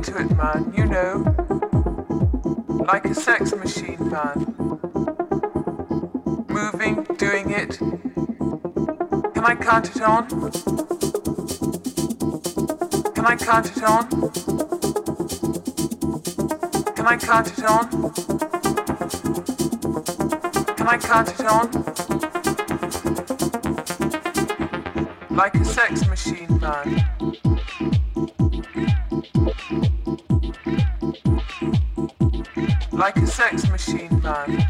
into it, man, you know. Like a sex machine, man. Moving, doing it. Can I count it on? Can I count it on? Can I count it on? Can I count it on? like a sex machine, man. Machine,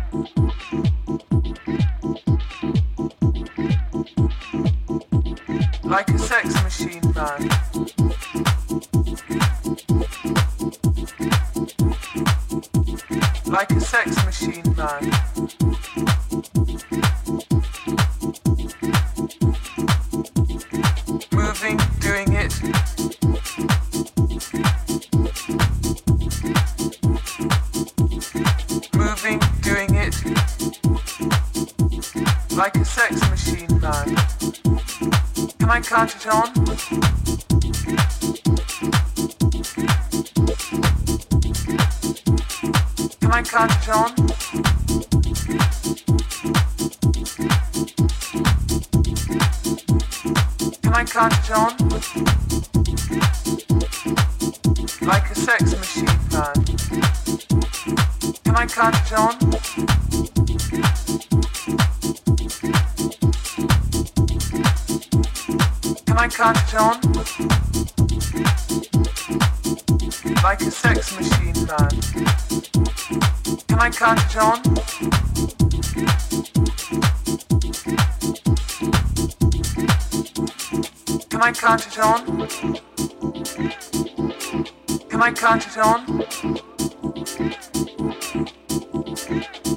Count it on?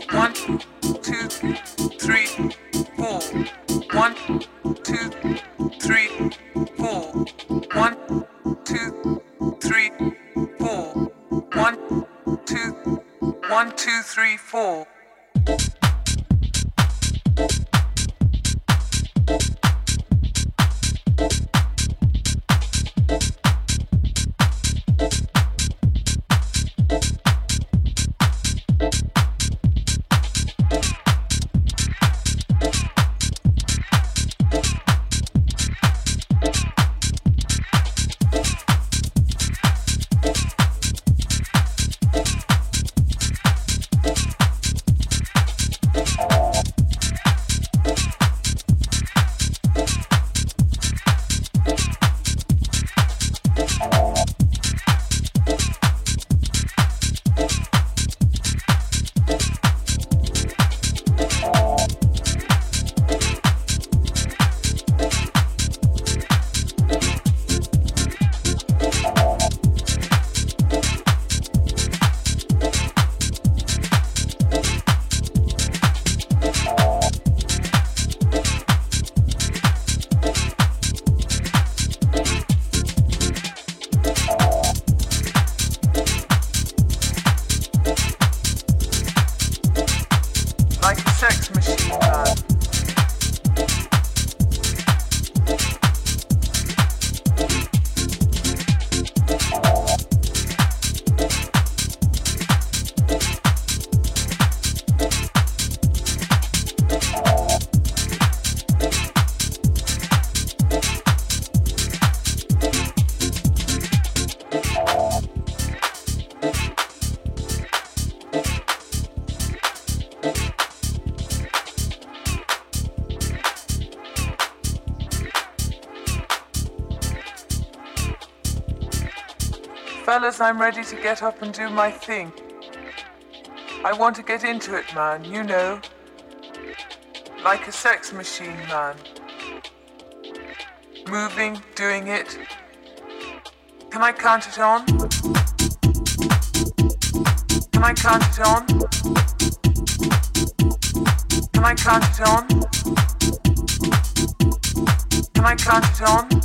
One, two, three, four. One, two, three, four. One, two, three, four. One, two, one, two, three, four. Fellas, I'm ready to get up and do my thing. I want to get into it, man, you know. Like a sex machine, man. Moving, doing it. Can I count it on? Can I count it on? Can I count it on? Can I count it on?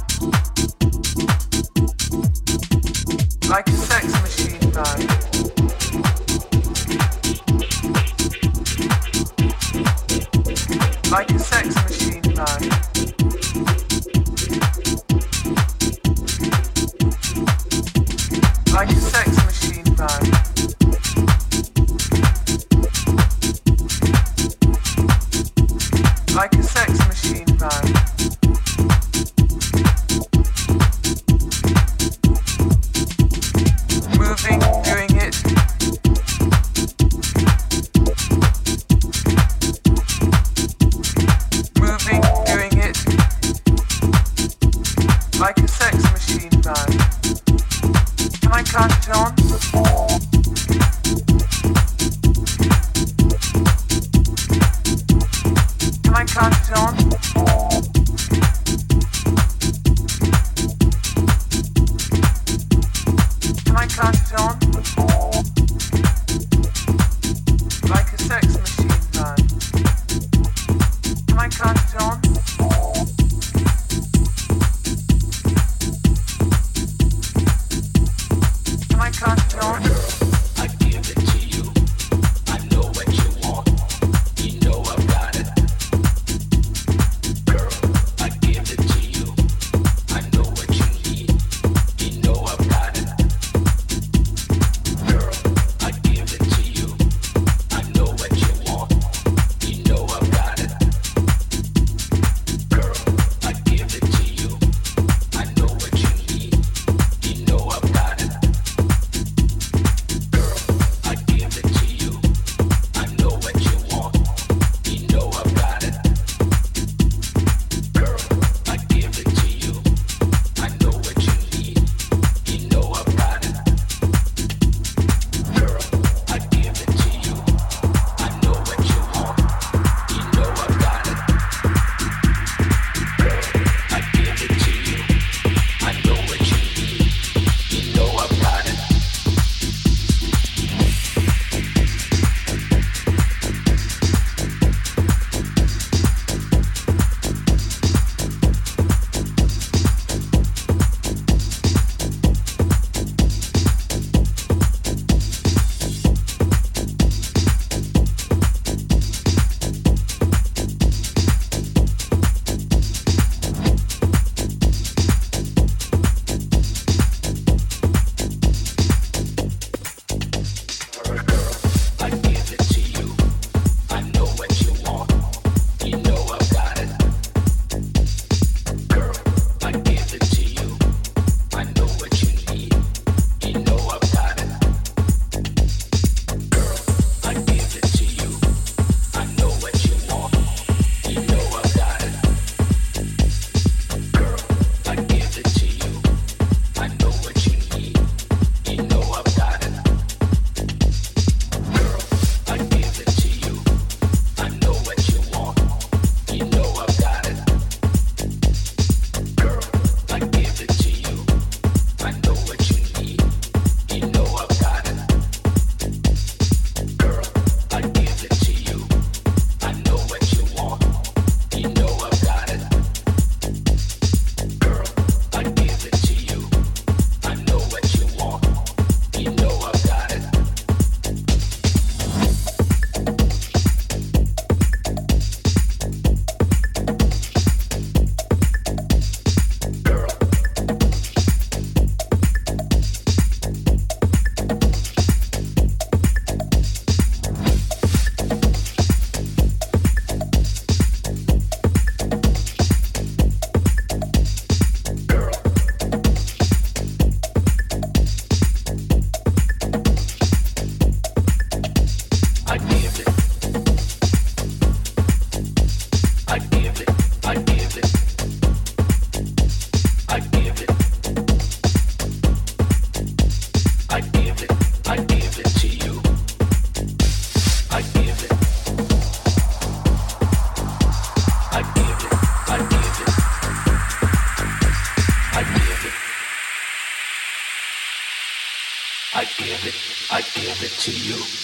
To you.